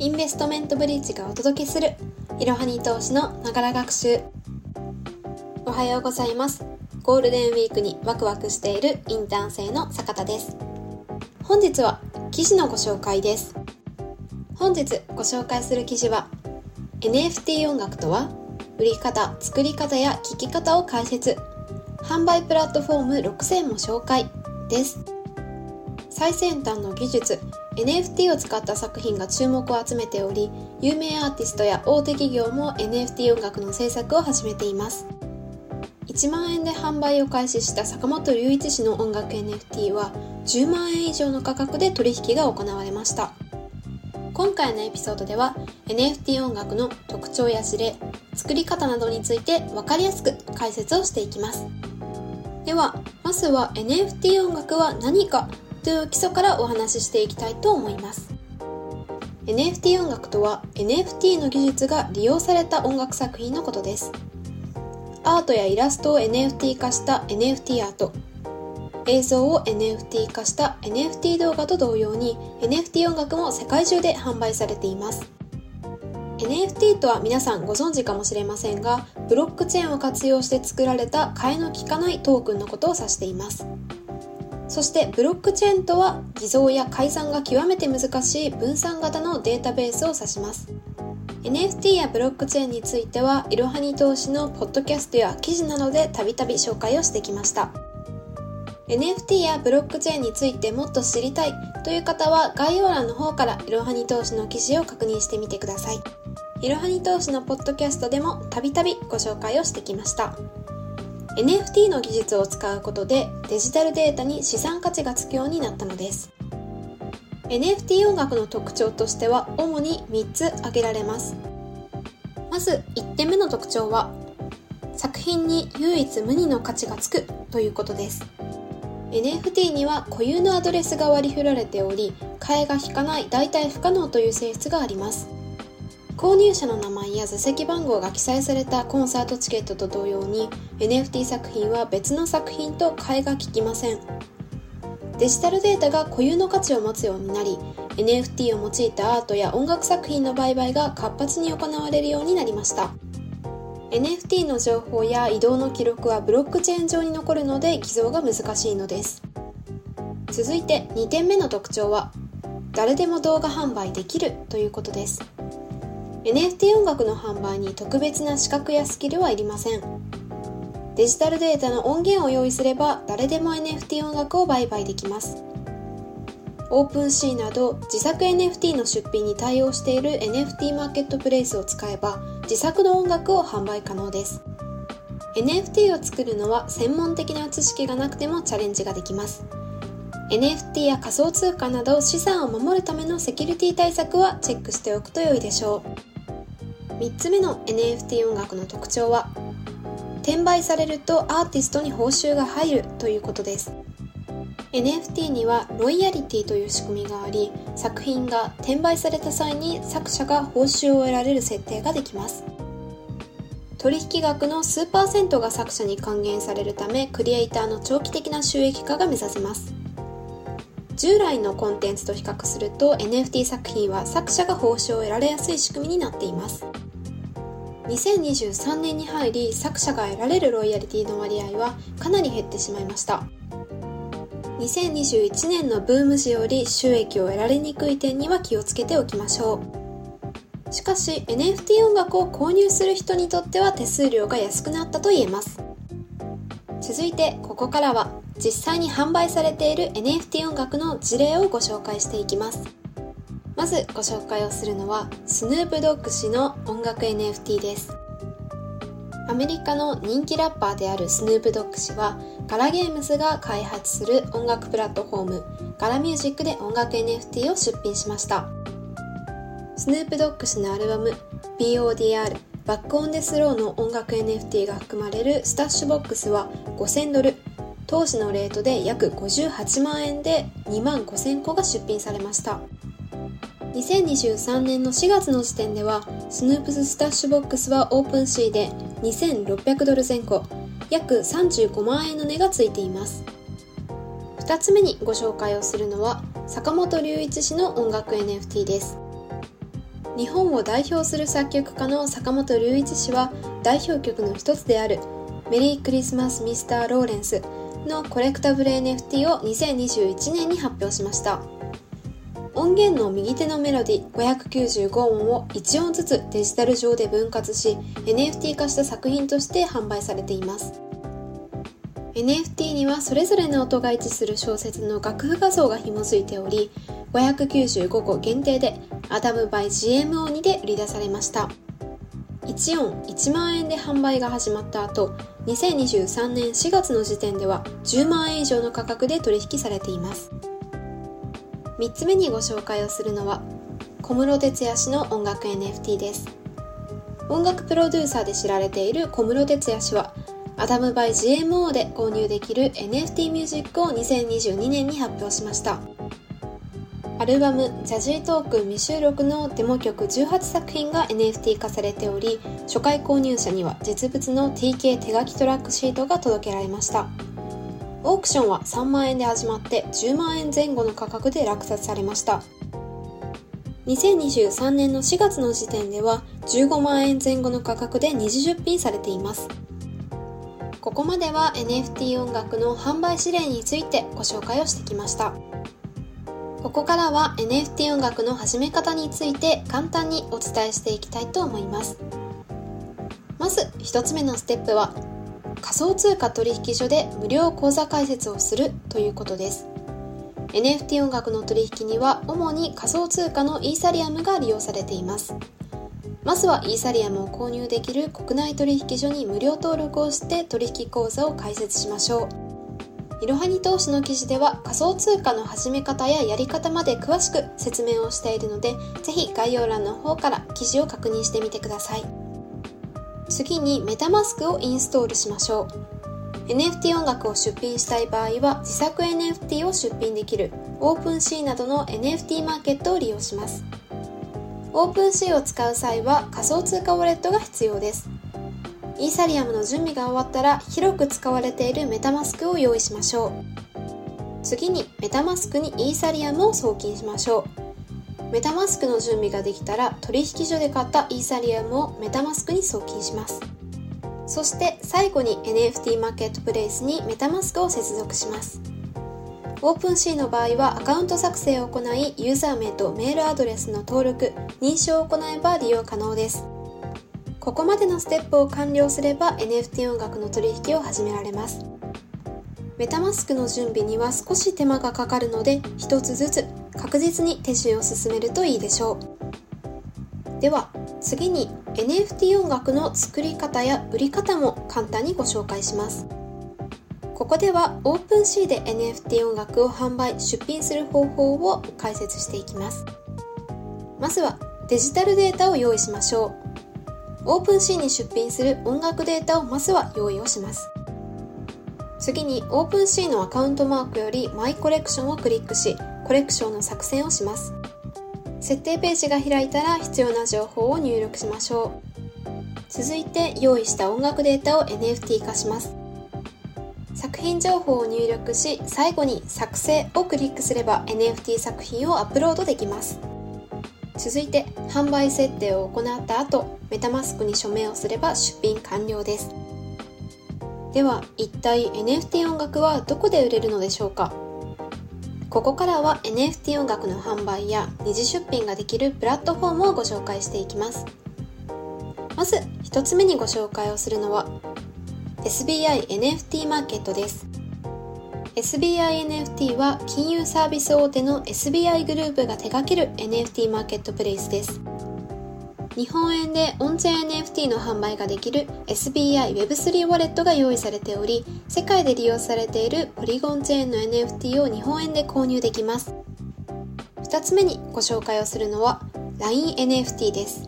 インベストメントブリッジがお届けするいろはに投資のながら学習。おはようございます。ゴールデンウィークにワクワクしているインターン生の坂田です。本日は記事のご紹介です。本日ご紹介する記事は NFT 音楽とは売り方、作り方や聴き方を解説。販売プラットフォーム6000も紹介です。最先端の技術 NFT を使った作品が注目を集めており有名アーティストや大手企業も NFT 音楽の制作を始めています。1万円で販売を開始した坂本龍一氏の音楽 NFT は10万円以上の価格で取引が行われました。今回のエピソードでは NFT 音楽の特徴や指令作り方などについて分かりやすく解説をしていきます。ではまずは NFT 音楽は何かという基礎からお話ししていきたいと思います。NFT 音楽とは NFT の技術が利用された音楽作品のことです。アートやイラストを NFT 化した NFT アート。映像を NFT 化した NFT 動画と同様に NFT 音楽も世界中で販売されています。NFT とは皆さんご存知かもしれませんがブロックチェーンを活用して作られた替えの利かないトークンのことを指しています。そしてブロックチェーンとは偽造や改ざんが極めて難しい分散型のデータベースを指します。NFT やブロックチェーンについてはいろはに投資のポッドキャストや記事などでたびたび紹介をしてきました。NFT やブロックチェーンについてもっと知りたいという方は概要欄の方からいろはに投資の記事を確認してみてください。いろはに投資のポッドキャストでもたびたびご紹介をしてきました。NFT の技術を使うことでデジタルデータに資産価値がつくようになったのです。NFT 音楽の特徴としては主に3つ挙げられます。まず1点目の特徴は作品に唯一無二の価値がつくということです。NFT には固有のアドレスが割り振られており替えが引かない代替不可能という性質があります。購入者の名前や座席番号が記載されたコンサートチケットと同様に NFT 作品は別の作品と替えが利きません。デジタルデータが固有の価値を持つようになり NFT を用いたアートや音楽作品の売買が活発に行われるようになりました。NFT の情報や移動の記録はブロックチェーン上に残るので偽造が難しいのです。続いて2点目の特徴は誰でも動画販売できるということです。NFT 音楽の販売に特別な資格やスキルはいりません。デジタルデータの音源を用意すれば誰でも NFT 音楽を売買できます。オープンシーなど自作 NFT の出品に対応している NFT マーケットプレイスを使えば自作の音楽を販売可能です。NFT を作るのは専門的な知識がなくてもチャレンジができます。NFT や仮想通貨など資産を守るためのセキュリティ対策はチェックしておくと良いでしょう。3つ目の NFT 音楽の特徴は転売されるとアーティストに報酬が入るということです。NFT にはロイヤリティという仕組みがあり作品が転売された際に作者が報酬を得られる設定ができます。取引額の数パーセントが作者に還元されるためクリエイターの長期的な収益化が目指せます。従来のコンテンツと比較すると NFT 作品は作者が報酬を得られやすい仕組みになっています。2023年に入り作者が得られるロイヤリティの割合はかなり減ってしまいました。2021年のブーム時より収益を得られにくい点には気をつけておきましょう。しかし NFT 音楽を購入する人にとっては手数料が安くなったと言えます。続いてここからは実際に販売されている NFT 音楽の事例をご紹介していきます。まずご紹介をするのはスヌープドッグ氏の音楽 NFT です。アメリカの人気ラッパーであるスヌープドッグ氏は Gala Games が開発する音楽プラットフォーム Gala Music で音楽 NFT を出品しました。スヌープドッグ氏のアルバム BODR Back on Death Row の音楽 NFT が含まれる Stash Box は5000ドル当時のレートで約58万円で2万5000個が出品されました。2023年の4月の時点では Snoop's Stash Box は OpenSea で2600ドル前後約35万円の値がついています。2つ目にご紹介をするのは坂本龍一氏の音楽 NFT です。日本を代表する作曲家の坂本龍一氏は代表曲の一つである Merry Christmas Mr. Lawrence の collectible NFT を2021年に発表しました。音源の右手のメロディ595音を1音ずつデジタル上で分割し NFT 化した作品として販売されています NFT にはそれぞれの音が一致する小説の楽譜画像が紐づいており595個限定でアダムバイ GMO2 で売り出されました1音1万円で販売が始まった後2023年4月の時点では10万円以上の価格で取引されています。3つ目にご紹介をするのは小室哲哉氏の音楽 NFT です。音楽プロデューサーで知られている小室哲哉氏はアダムバイ GMO で購入できる NFT ミュージックを2022年に発表しました。アルバム「ジャジートーク未収録」のデモ曲18作品が NFT 化されており初回購入者には実物の TK 手書きトラックシートが届けられました。オークションは3万円で始まって10万円前後の価格で落札されました。2023年の4月の時点では15万円前後の価格で二次出品されています。ここまでは NFT 音楽の販売指令についてご紹介をしてきました。ここからは NFT 音楽の始め方について簡単にお伝えしていきたいと思います。まず1つ目のステップは仮想通貨取引所で無料口座開設をするということです。NFT 音楽の取引には主に仮想通貨のイーサリアムが利用されています。まずはイーサリアムを購入できる国内取引所に無料登録をして取引口座を開設しましょう。いろはに投資の記事では仮想通貨の始め方ややり方まで詳しく説明をしているのでぜひ概要欄の方から記事を確認してみてください。次にメタマスクをインストールしましょう。NFT 音楽を出品したい場合は自作 NFT を出品できる OpenC などの NFT マーケットを利用します。OpenC を使う際は仮想通貨ウォレットが必要です。イーサリアムの準備が終わったら広く使われているメタマスクを用意しましょう。次にメタマスクにイーサリアムを送金しましょう。メタマスクの準備ができたら取引所で買ったイーサリアムをメタマスクに送金します。そして最後に NFT マーケットプレイスにメタマスクを接続します。オープン C の場合はアカウント作成を行いユーザー名とメールアドレスの登録認証を行えば利用可能です。ここまでのステップを完了すれば NFT 音楽の取引を始められます。メタマスクの準備には少し手間がかかるので一つずつ確実に手順を進めるといいでしょう。では次に NFT 音楽の作り方や売り方も簡単にご紹介します。ここでは OpenC で NFT 音楽を販売出品する方法を解説していきます。まずはデジタルデータを用意しましょう。OpenC に出品する音楽データをまずは用意をします。次に OpenC のアカウントマークよりマイコレクションをクリックしコレクションの作成をします。設定ページが開いたら必要な情報を入力しましょう。続いて用意した音楽データを NFT 化します。作品情報を入力し最後に作成をクリックすれば NFT 作品をアップロードできます。続いて販売設定を行った後メタマスクに署名をすれば出品完了です。では一体 NFT 音楽はどこで売れるのでしょうか？ここからは NFT 音楽の販売や二次出品ができるプラットフォームをご紹介していきます。まず1つ目にご紹介をするのは SBI NFT マーケットです。SBI NFT は金融サービス大手の SBI グループが手掛ける NFT マーケットプレイスです日本円でオンチェーン NFT の販売ができる SBI Web3 ウォレットが用意されており、世界で利用されているポリゴンチェーンの NFT を日本円で購入できます。2つ目にご紹介をするのは LINENFT です。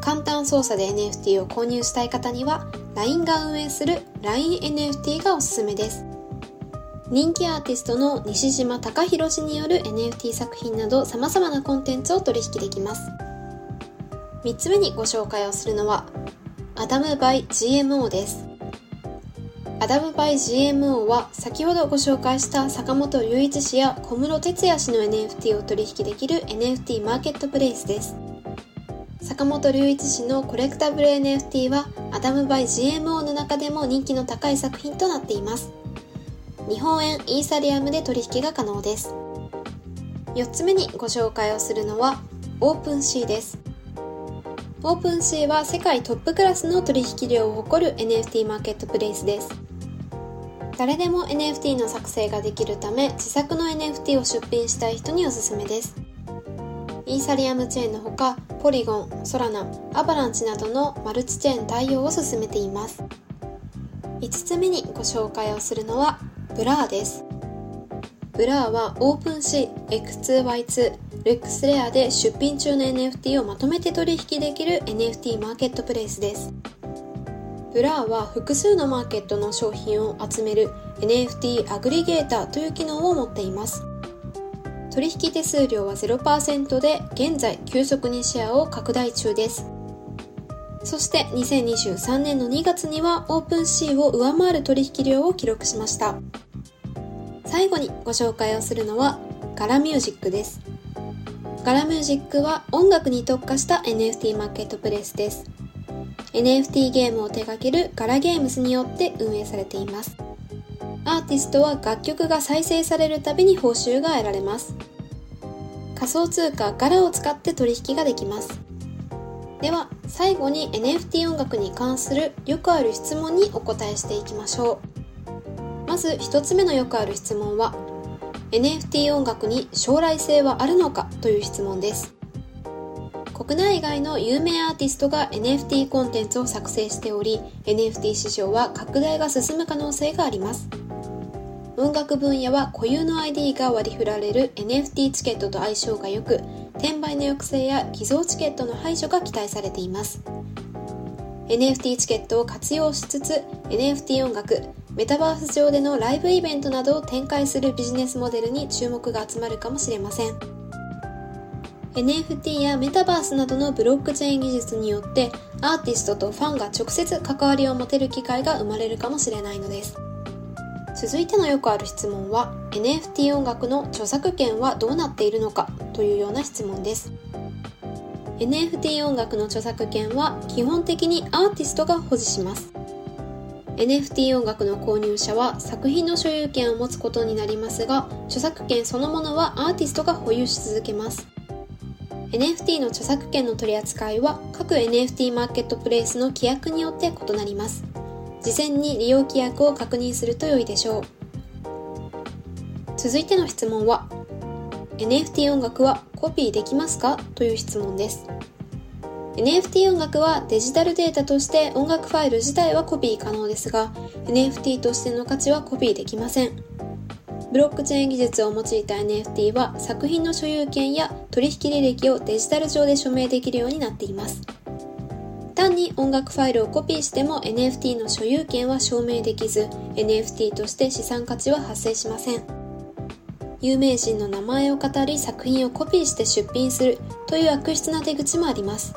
簡単操作で NFT を購入したい方には LINE が運営する LINENFT がおすすめです。人気アーティストの西島隆弘氏による NFT 作品など様々なコンテンツを取引できます。3つ目にご紹介をするのはアダムバイ GMO ですアダムバイ GMO は先ほどご紹介した坂本龍一氏や小室哲哉氏の NFT を取引できる NFT マーケットプレイスです。坂本龍一氏の collectible NFT はアダムバイ GMO の中でも人気の高い作品となっています。日本円イーサリアムで取引が可能です。4つ目にご紹介をするのは OpenSea です。 OpenSea は世界トップクラスの取引量を誇る NFT マーケットプレイスです。誰でも NFT の作成ができるため自作の NFT を出品したい人におすすめですイーサリアムチェーンのほか Polygon、Solana、Avalanche などのマルチチェーン対応を進めています5つ目にご紹介をするのはBlur です Blur は OpenSea、X2Y2、 LooksRare で出品中の NFT をまとめて取引できる NFT マーケットプレイスです Blur は複数のマーケットの商品を集める NFT aggregator という機能を持っています。取引手数料は0%で現在急速にシェアを拡大中です。そして2023年の2月には OpenSea を上回る取引量を記録しました。最後にご紹介をするのはガラミュージックです。ガラミュージックは音楽に特化した NFT マーケットプレイスです。NFT ゲームを手掛けるガラゲームズによって運営されています。アーティストは楽曲が再生されるたびに報酬が得られます。仮想通貨ガラを使って取引ができます。では、最後に NFT 音楽に関するよくある質問にお答えしていきましょう。まず1つ目のよくある質問は、NFT 音楽に将来性はあるのかという質問です。国内外の有名アーティストが NFT コンテンツを作成しており NFT 市場は拡大が進む可能性があります音楽分野は固有の ID が割り振られる NFT チケットと相性が良く転売の抑制や偽造チケットの排除が期待されています NFT チケットを活用しつつ NFT 音楽メタバース上でのライブイベントなどを展開するビジネスモデルに注目が集まるかもしれません。NFT やメタバースなどのブロックチェーン技術によってアーティストとファンが直接関わりを持てる機会が生まれるかもしれないのです続いてのよくある質問は NFT 音楽の著作権はどうなっているのかというような質問です。NFT 音楽の著作権は基本的にアーティストが保持します。NFT 音楽の購入者は作品の所有権を持つことになりますが著作権そのものはアーティストが保有し続けます。NFT の著作権の取り扱いは各 NFT マーケットプレイスの規約によって異なります。事前に利用規約を確認すると良いでしょう。続いての質問は NFT 音楽はコピーできますか？という質問です。NFT 音楽はデジタルデータとして音楽ファイル自体はコピー可能ですが NFT としての価値はコピーできません。ブロックチェーン技術を用いた NFT は作品の所有権や取引履歴をデジタル上で署名できるようになっています。単に音楽ファイルをコピーしても NFT の所有権は証明できず NFT として資産価値は発生しません。有名人の名前を語り作品をコピーして出品するという悪質な手口もあります。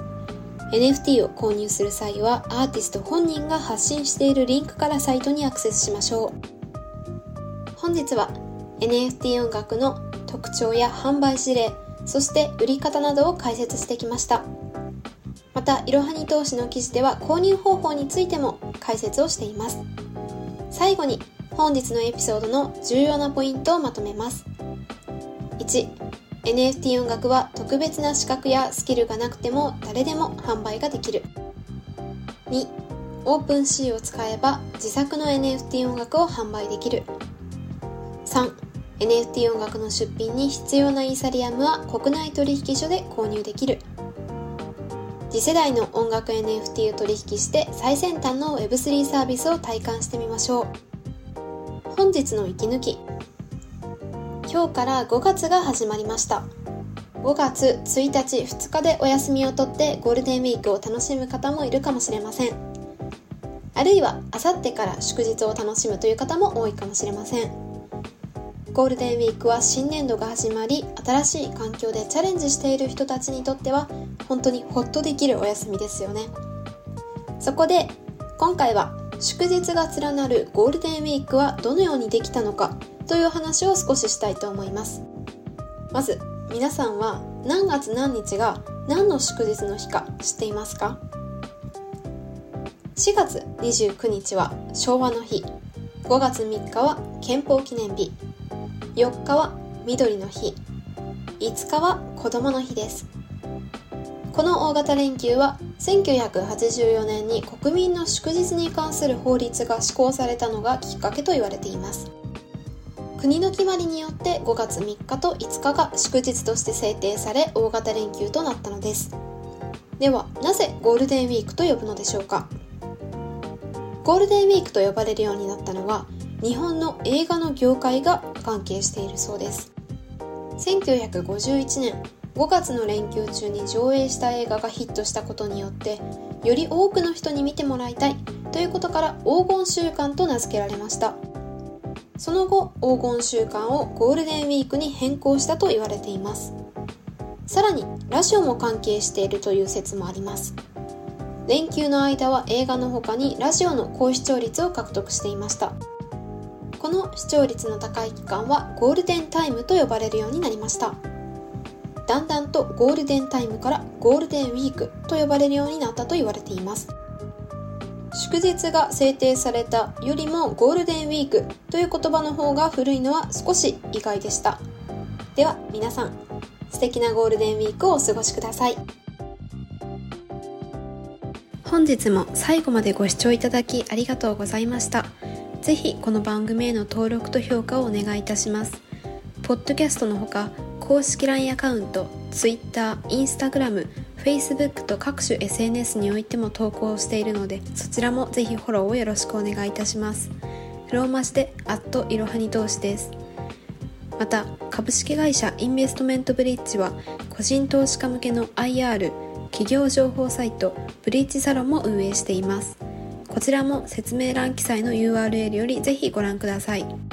NFT を購入する際はアーティスト本人が発信しているリンクからサイトにアクセスしましょう。本日は NFT 音楽の特徴や販売事例、そして売り方などを解説してきました。また、いろはに投資の記事では購入方法についても解説をしています。最後に本日のエピソードの重要なポイントをまとめます。1、NFT 音楽は特別な資格やスキルがなくても誰でも販売ができる。2、オープン C を使えば自作の NFT 音楽を販売できる。3、NFT 音楽の出品に必要なイーサリアムは国内取引所で購入できる次世代の音楽 NFT を取引して最先端の Web3 サービスを体感してみましょう。本日の息抜き。今日から5月が始まりました。5月1日2日でお休みを取ってゴールデンウィークを楽しむ方もいるかもしれません。あるいはあさってから祝日を楽しむという方も多いかもしれません。ゴールデンウィークは新年度が始まり新しい環境でチャレンジしている人たちにとっては本当にホッとできるお休みですよね。そこで今回は祝日が連なるゴールデンウィークはどのようにできたのかという話を少ししたいと思います。まず皆さんは何月何日が何の祝日の日か知っていますか？4月29日は昭和の日。5月3日は憲法記念日。4日は緑の日。5日は子供の日です。この大型連休は1984年に国民の祝日に関する法律が施行されたのがきっかけと言われています。国の決まりによって5月3日と5日が祝日として制定され大型連休となったのです。ではなぜゴールデンウィークと呼ぶのでしょうか。ゴールデンウィークと呼ばれるようになったのは日本の映画の業界が関係しているそうです。1951年5月の連休中に上映した映画がヒットしたことによってより多くの人に見てもらいたいということから黄金週間と名付けられました。その後黄金週間をゴールデンウィークに変更したと言われています。さらにラジオも関係しているという説もあります。連休の間は映画の他にラジオの高視聴率を獲得していました。この視聴率の高い期間はゴールデンタイムと呼ばれるようになりました。だんだんとゴールデンタイムからゴールデンウィークと呼ばれるようになったと言われています。祝日が制定されたよりもゴールデンウィークという言葉の方が古いのは少し意外でした。では皆さん素敵なゴールデンウィークをお過ごしください。本日も最後までご視聴いただきありがとうございました。ぜひこの番組への登録と評価をお願いいたします。ポッドキャストのほか公式 LINE アカウント Twitter、Instagram、Facebook と各種 SNS においても投稿しているのでそちらもぜひフォローをよろしくお願いいたします。ローマ字でアットいろはに投資です。また株式会社インベストメントブリッジは個人投資家向けの IR 企業情報サイトブリッジサロンも運営しています。こちらも説明欄記載の URL よりぜひご覧ください。